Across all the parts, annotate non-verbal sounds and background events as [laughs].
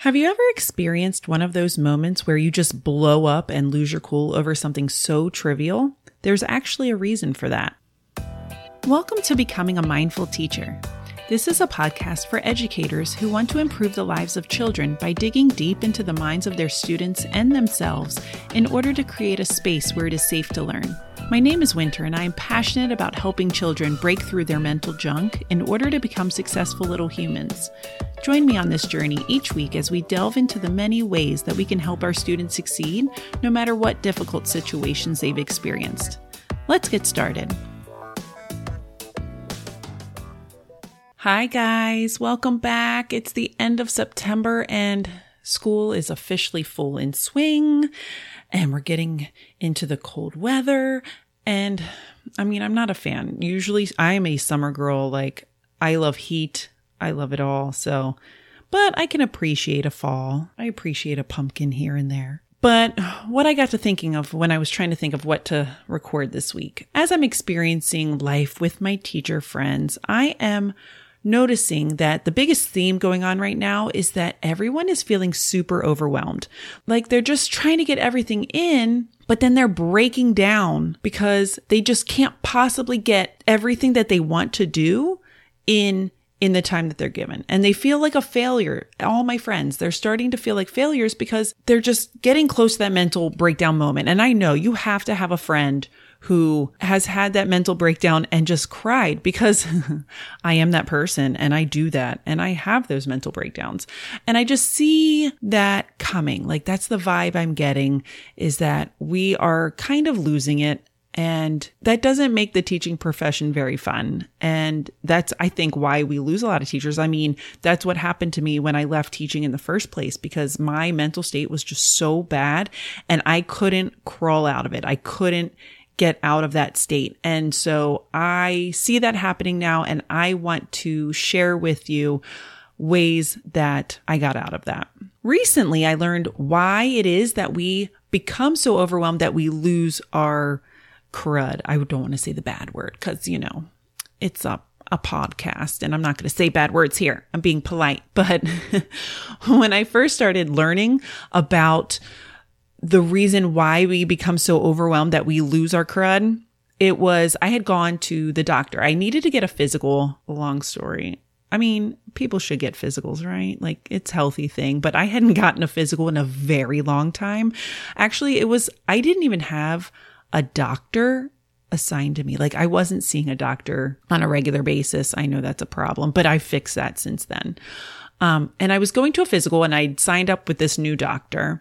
Have you ever experienced one of those moments where you just blow up and lose your cool over something so trivial? There's actually a reason for that. Welcome to Becoming a Mindful Teacher. This is a podcast for educators who want to improve the lives of children by digging deep into the minds of their students and themselves in order to create a space where it is safe to learn. My name is Winter, and I am passionate about helping children break through their mental junk in order to become successful little humans. Join me on this journey each week as we delve into the many ways that we can help our students succeed, no matter what difficult situations they've experienced. Let's get started. Hi, guys. Welcome back. It's the end of September and school is officially full in swing, and we're getting into the cold weather. And I mean, I'm not a fan. Usually, I'm a summer girl. Like, I love heat. I love it all. So, but I can appreciate a fall. I appreciate a pumpkin here and there. But what I got to thinking of when I was trying to think of what to record this week, as I'm experiencing life with my teacher friends, I am noticing that the biggest theme going on right now is that everyone is feeling super overwhelmed. Like they're just trying to get everything in, but then they're breaking down because they just can't possibly get everything that they want to do in in the time that they're given. And they feel like a failure. All my friends, they're starting to feel like failures because they're just getting close to that mental breakdown moment. And I know you have to have a friend who has had that mental breakdown and just cried because [laughs] I am that person and I do that and I have those mental breakdowns. And I just see that coming. Like that's the vibe I'm getting is that we are kind of losing it and that doesn't make the teaching profession very fun. And that's, I think, why we lose a lot of teachers. I mean, that's what happened to me when I left teaching in the first place because my mental state was just so bad and I couldn't crawl out of it. I couldn't get out of that state. And so I see that happening now and I want to share with you ways that I got out of that. Recently, I learned why it is that we become so overwhelmed that we lose our crud. I don't want to say the bad word because, you know, it's a, a podcast and I'm not going to say bad words here. I'm being polite. [laughs] But [laughs] when I first started learning about the reason why we become so overwhelmed that we lose our crud, it was I had gone to the doctor. I needed to get a physical, long story. I mean, people should get physicals, right? Like it's healthy thing, but I hadn't gotten a physical in a very long time. Actually, it was I didn't even have a doctor assigned to me. Like I wasn't seeing a doctor on a regular basis. I know that's a problem, but I fixed that since then. Um, and I was going to a physical and I'd signed up with this new doctor.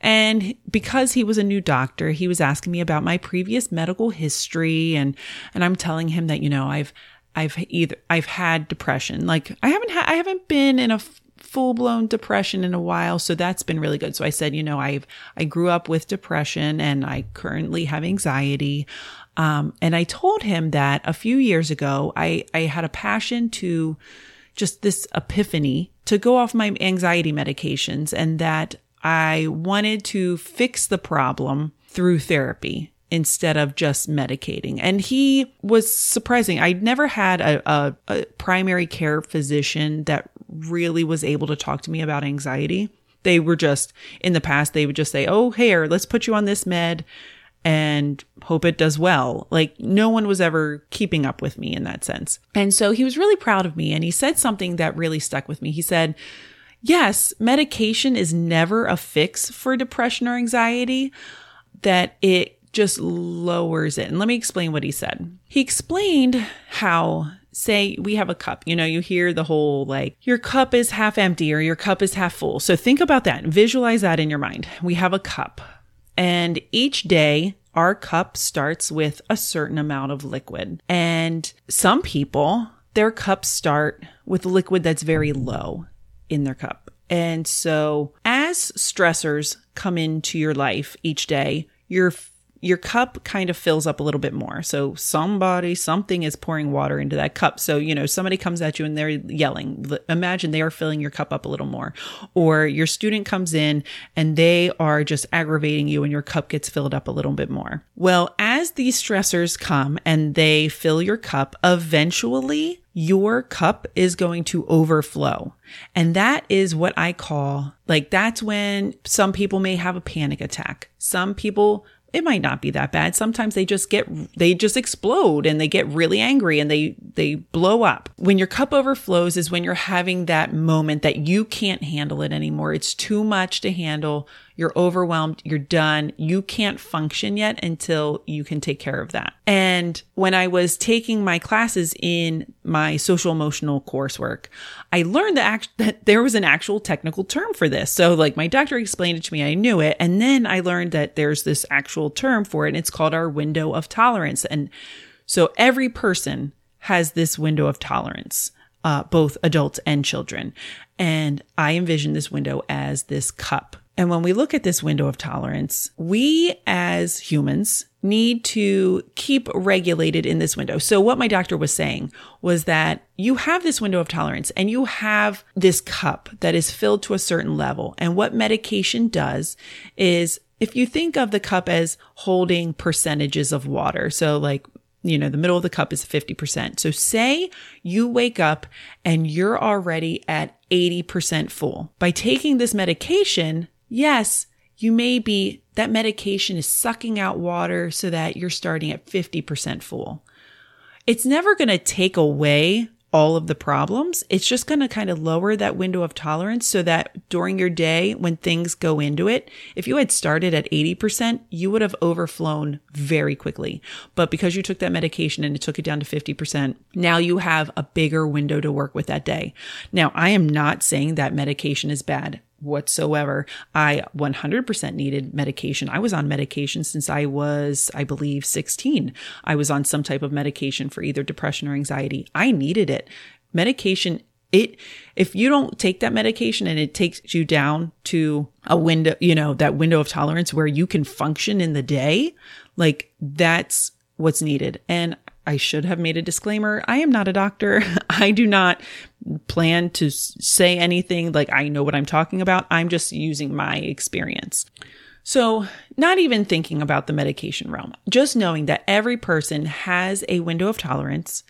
And because he was a new doctor, he was asking me about my previous medical history and, and I'm telling him that, you know, I've, I've either, I've had depression. Like I haven't had, I haven't been in a full blown depression in a while. So that's been really good. So I said, you know, I've, I grew up with depression and I currently have anxiety. Um, and I told him that a few years ago, I, I had a passion to just this epiphany to go off my anxiety medications and that I wanted to fix the problem through therapy instead of just medicating. And he was surprising. I'd never had a, a, a primary care physician that really was able to talk to me about anxiety. They were just in the past, they would just say, Oh, here, let's put you on this med and hope it does well. Like no one was ever keeping up with me in that sense. And so he was really proud of me and he said something that really stuck with me. He said, yes, medication is never a fix for depression or anxiety, that it just lowers it. And let me explain what he said. He explained how say we have a cup. You know, you hear the whole like, your cup is half empty or your cup is half full. So think about that. Visualize that in your mind. We have a cup. And each day, our cup starts with a certain amount of liquid. And some people, their cups start with liquid that's very low in their cup. And so as stressors come into your life each day, your your cup kind of fills up a little bit more. So somebody, something is pouring water into that cup. So, you know, somebody comes at you and they're yelling. Imagine they are filling your cup up a little more. Or your student comes in and they are just aggravating you and your cup gets filled up a little bit more. Well, as these stressors come and they fill your cup, eventually your cup is going to overflow. And that is what I call like, that's when some people may have a panic attack. Some people it might not be that bad. Sometimes they just get, they just explode and they get really angry and they, they blow up. When your cup overflows is when you're having that moment that you can't handle it anymore. It's too much to handle. You're overwhelmed. You're done. You can't function yet until you can take care of that. And when I was taking my classes in my social emotional coursework, I learned that, act- that there was an actual technical term for this. So like my doctor explained it to me. I knew it. And then I learned that there's this actual term for it and it's called our window of tolerance. And so every person has this window of tolerance. Uh, both adults and children. And I envision this window as this cup. And when we look at this window of tolerance, we as humans need to keep regulated in this window. So what my doctor was saying was that you have this window of tolerance and you have this cup that is filled to a certain level. And what medication does is if you think of the cup as holding percentages of water, so like you know, the middle of the cup is 50%. So say you wake up and you're already at 80% full. By taking this medication, yes, you may be, that medication is sucking out water so that you're starting at 50% full. It's never going to take away all of the problems. It's just going to kind of lower that window of tolerance so that during your day, when things go into it, if you had started at 80%, you would have overflown very quickly. But because you took that medication and it took it down to 50%, now you have a bigger window to work with that day. Now, I am not saying that medication is bad whatsoever. I 100% needed medication. I was on medication since I was, I believe, 16. I was on some type of medication for either depression or anxiety. I needed it. Medication it if you don't take that medication and it takes you down to a window you know that window of tolerance where you can function in the day like that's what's needed and I should have made a disclaimer. I am not a doctor. [laughs] I do not plan to say anything like I know what I'm talking about. I'm just using my experience. So, not even thinking about the medication realm, just knowing that every person has a window of tolerance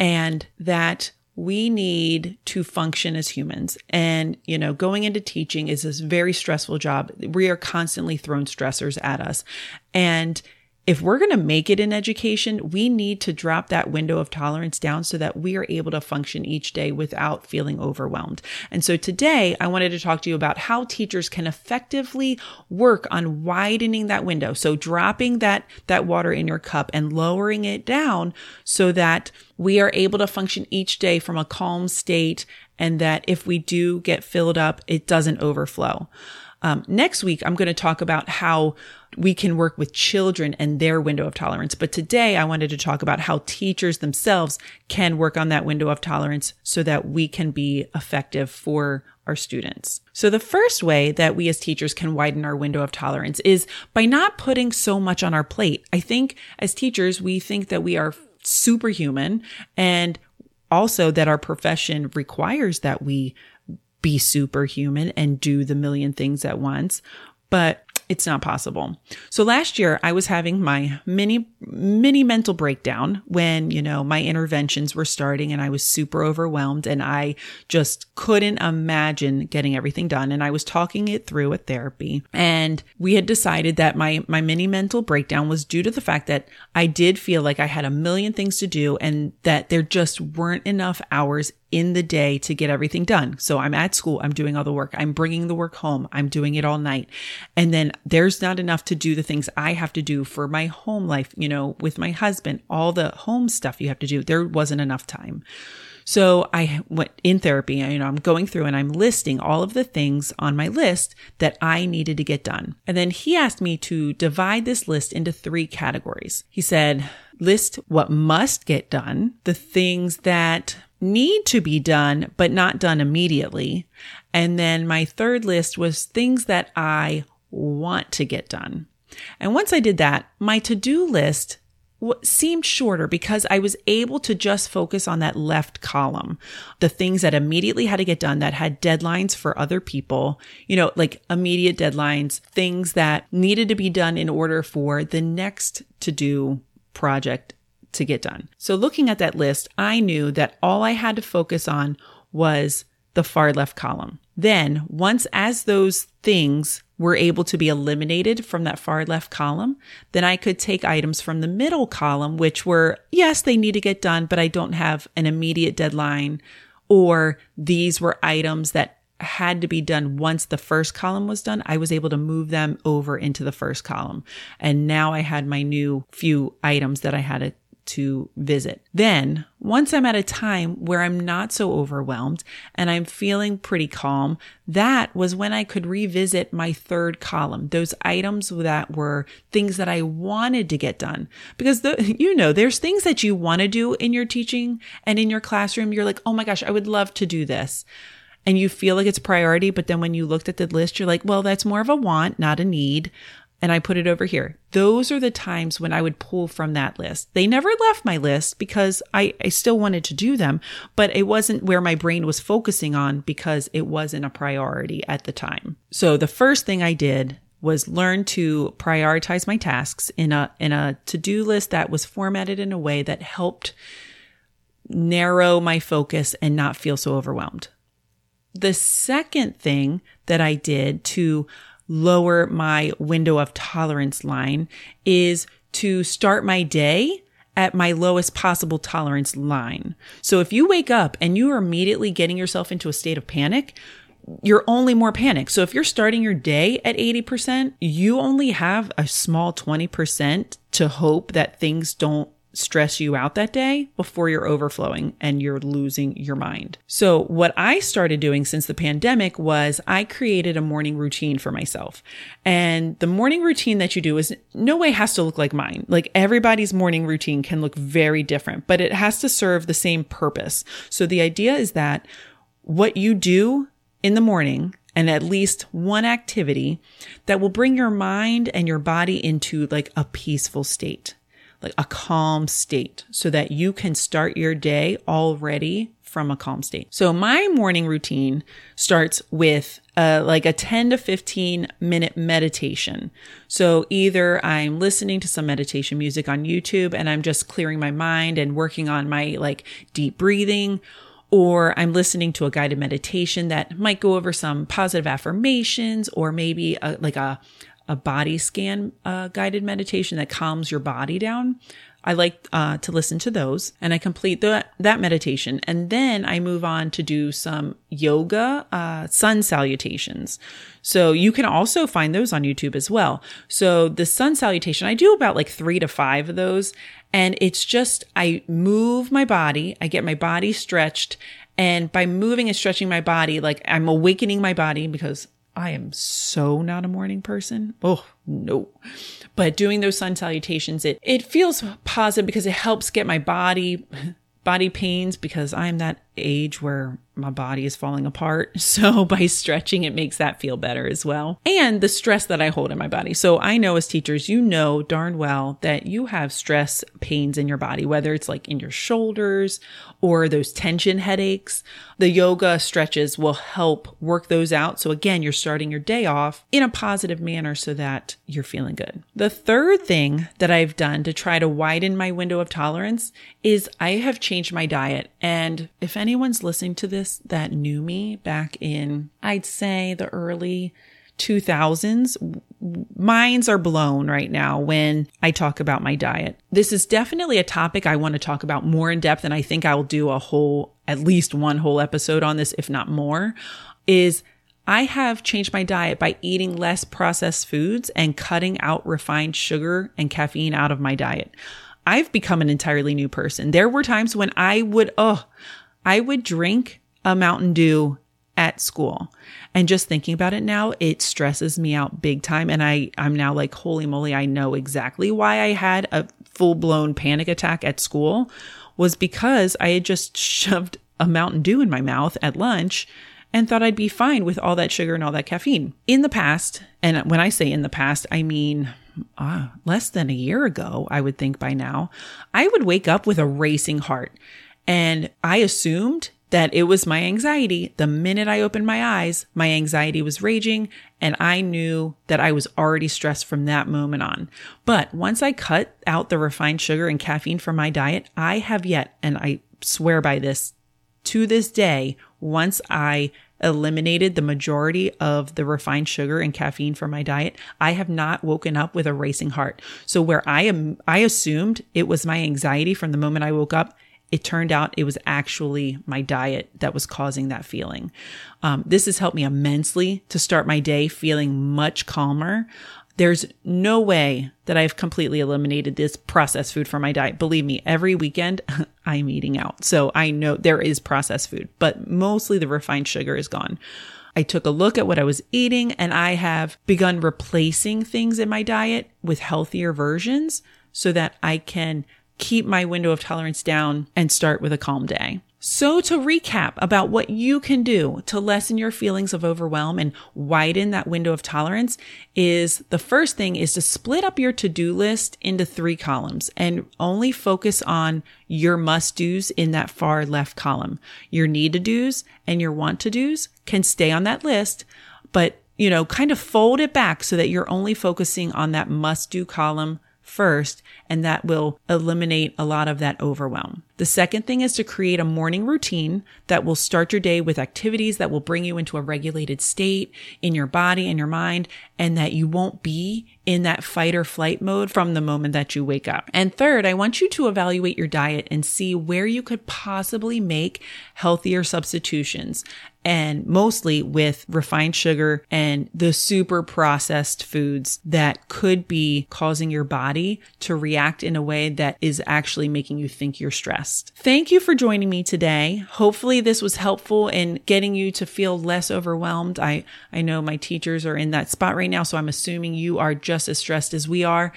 and that we need to function as humans. And, you know, going into teaching is this very stressful job. We are constantly thrown stressors at us. And if we're going to make it in education, we need to drop that window of tolerance down so that we are able to function each day without feeling overwhelmed. And so today I wanted to talk to you about how teachers can effectively work on widening that window. So dropping that, that water in your cup and lowering it down so that we are able to function each day from a calm state and that if we do get filled up, it doesn't overflow. Um, next week, I'm going to talk about how we can work with children and their window of tolerance. But today I wanted to talk about how teachers themselves can work on that window of tolerance so that we can be effective for our students. So the first way that we as teachers can widen our window of tolerance is by not putting so much on our plate. I think as teachers, we think that we are superhuman and also that our profession requires that we be superhuman and do the million things at once. But it's not possible. So last year I was having my mini, mini mental breakdown when, you know, my interventions were starting and I was super overwhelmed and I just couldn't imagine getting everything done. And I was talking it through at therapy and we had decided that my, my mini mental breakdown was due to the fact that I did feel like I had a million things to do and that there just weren't enough hours in the day to get everything done. So I'm at school, I'm doing all the work, I'm bringing the work home, I'm doing it all night. And then there's not enough to do the things I have to do for my home life, you know, with my husband, all the home stuff you have to do. There wasn't enough time. So I went in therapy, you know, I'm going through and I'm listing all of the things on my list that I needed to get done. And then he asked me to divide this list into three categories. He said, list what must get done, the things that need to be done, but not done immediately. And then my third list was things that I want to get done. And once I did that, my to do list seemed shorter because I was able to just focus on that left column, the things that immediately had to get done that had deadlines for other people, you know, like immediate deadlines, things that needed to be done in order for the next to do project to get done. So looking at that list, I knew that all I had to focus on was the far left column. Then once as those things were able to be eliminated from that far left column, then I could take items from the middle column, which were, yes, they need to get done, but I don't have an immediate deadline. Or these were items that had to be done once the first column was done. I was able to move them over into the first column. And now I had my new few items that I had to to visit. Then, once I'm at a time where I'm not so overwhelmed and I'm feeling pretty calm, that was when I could revisit my third column, those items that were things that I wanted to get done. Because the, [laughs] you know, there's things that you want to do in your teaching and in your classroom. You're like, oh my gosh, I would love to do this. And you feel like it's priority. But then when you looked at the list, you're like, well, that's more of a want, not a need and I put it over here. Those are the times when I would pull from that list. They never left my list because I, I still wanted to do them, but it wasn't where my brain was focusing on because it wasn't a priority at the time. So the first thing I did was learn to prioritize my tasks in a in a to-do list that was formatted in a way that helped narrow my focus and not feel so overwhelmed. The second thing that I did to lower my window of tolerance line is to start my day at my lowest possible tolerance line. So if you wake up and you are immediately getting yourself into a state of panic, you're only more panicked. So if you're starting your day at 80%, you only have a small 20% to hope that things don't stress you out that day before you're overflowing and you're losing your mind. So what I started doing since the pandemic was I created a morning routine for myself. And the morning routine that you do is no way has to look like mine. Like everybody's morning routine can look very different, but it has to serve the same purpose. So the idea is that what you do in the morning and at least one activity that will bring your mind and your body into like a peaceful state like a calm state so that you can start your day already from a calm state. So my morning routine starts with uh, like a 10 to 15 minute meditation. So either I'm listening to some meditation music on YouTube and I'm just clearing my mind and working on my like deep breathing or I'm listening to a guided meditation that might go over some positive affirmations or maybe a, like a, a body scan uh, guided meditation that calms your body down. I like uh, to listen to those and I complete the, that meditation. And then I move on to do some yoga, uh, sun salutations. So you can also find those on YouTube as well. So the sun salutation, I do about like three to five of those. And it's just, I move my body, I get my body stretched. And by moving and stretching my body, like I'm awakening my body because I am so not a morning person. Oh, no. But doing those sun salutations, it, it feels positive because it helps get my body, body pains because I'm that age where my body is falling apart. [laughs] So by stretching, it makes that feel better as well. And the stress that I hold in my body. So I know as teachers, you know darn well that you have stress pains in your body, whether it's like in your shoulders or those tension headaches. The yoga stretches will help work those out. So again, you're starting your day off in a positive manner so that you're feeling good. The third thing that I've done to try to widen my window of tolerance is I have changed my diet. And if anyone's listening to this that knew me back in, I'd say the early 2000s, minds are blown right now when I talk about my diet. This is definitely a topic I want to talk about more in depth. And I think I'll do a whole, at least one whole episode on this, if not more, is I have changed my diet by eating less processed foods and cutting out refined sugar and caffeine out of my diet. I've become an entirely new person. There were times when I would, oh, I would drink a Mountain Dew at school. And just thinking about it now, it stresses me out big time. And I, I'm now like, holy moly, I know exactly why I had a full blown panic attack at school was because I had just [laughs] shoved a Mountain Dew in my mouth at lunch and thought I'd be fine with all that sugar and all that caffeine. In the past, and when I say in the past, I mean uh, less than a year ago, I would think by now, I would wake up with a racing heart. And I assumed that it was my anxiety. The minute I opened my eyes, my anxiety was raging and I knew that I was already stressed from that moment on. But once I cut out the refined sugar and caffeine from my diet, I have yet, and I swear by this to this day, once I eliminated the majority of the refined sugar and caffeine from my diet, I have not woken up with a racing heart. So where I am, I assumed it was my anxiety from the moment I woke up. It turned out it was actually my diet that was causing that feeling. Um, this has helped me immensely to start my day feeling much calmer. There's no way that I've completely eliminated this processed food from my diet. Believe me, every weekend [laughs] I'm eating out. So I know there is processed food, but mostly the refined sugar is gone. I took a look at what I was eating and I have begun replacing things in my diet with healthier versions so that I can keep my window of tolerance down and start with a calm day. So to recap about what you can do to lessen your feelings of overwhelm and widen that window of tolerance is the first thing is to split up your to-do list into three columns and only focus on your must do's in that far left column. Your need to do's and your want to do's can stay on that list, but you know, kind of fold it back so that you're only focusing on that must do column first, and that will eliminate a lot of that overwhelm. The second thing is to create a morning routine that will start your day with activities that will bring you into a regulated state in your body and your mind, and that you won't be in that fight or flight mode from the moment that you wake up. And third, I want you to evaluate your diet and see where you could possibly make healthier substitutions and mostly with refined sugar and the super processed foods that could be causing your body to react in a way that is actually making you think you're stressed. Thank you for joining me today. Hopefully this was helpful in getting you to feel less overwhelmed. I, I know my teachers are in that spot right now, so I'm assuming you are just as stressed as we are.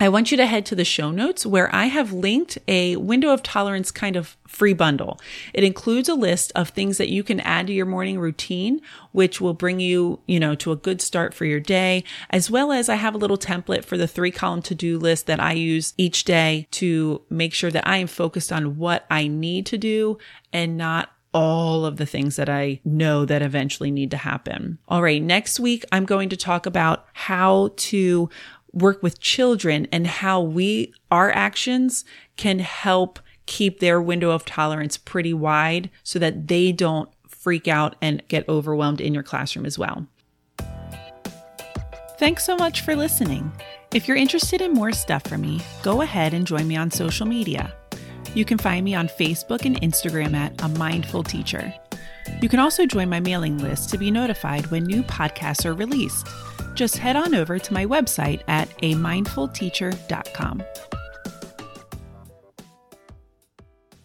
I want you to head to the show notes where I have linked a window of tolerance kind of free bundle. It includes a list of things that you can add to your morning routine, which will bring you, you know, to a good start for your day, as well as I have a little template for the three column to do list that I use each day to make sure that I am focused on what I need to do and not all of the things that I know that eventually need to happen. All right. Next week, I'm going to talk about how to work with children and how we, our actions can help keep their window of tolerance pretty wide so that they don't freak out and get overwhelmed in your classroom as well. Thanks so much for listening. If you're interested in more stuff from me, go ahead and join me on social media. You can find me on Facebook and Instagram at A Mindful Teacher. You can also join my mailing list to be notified when new podcasts are released just head on over to my website at amindfulteacher.com.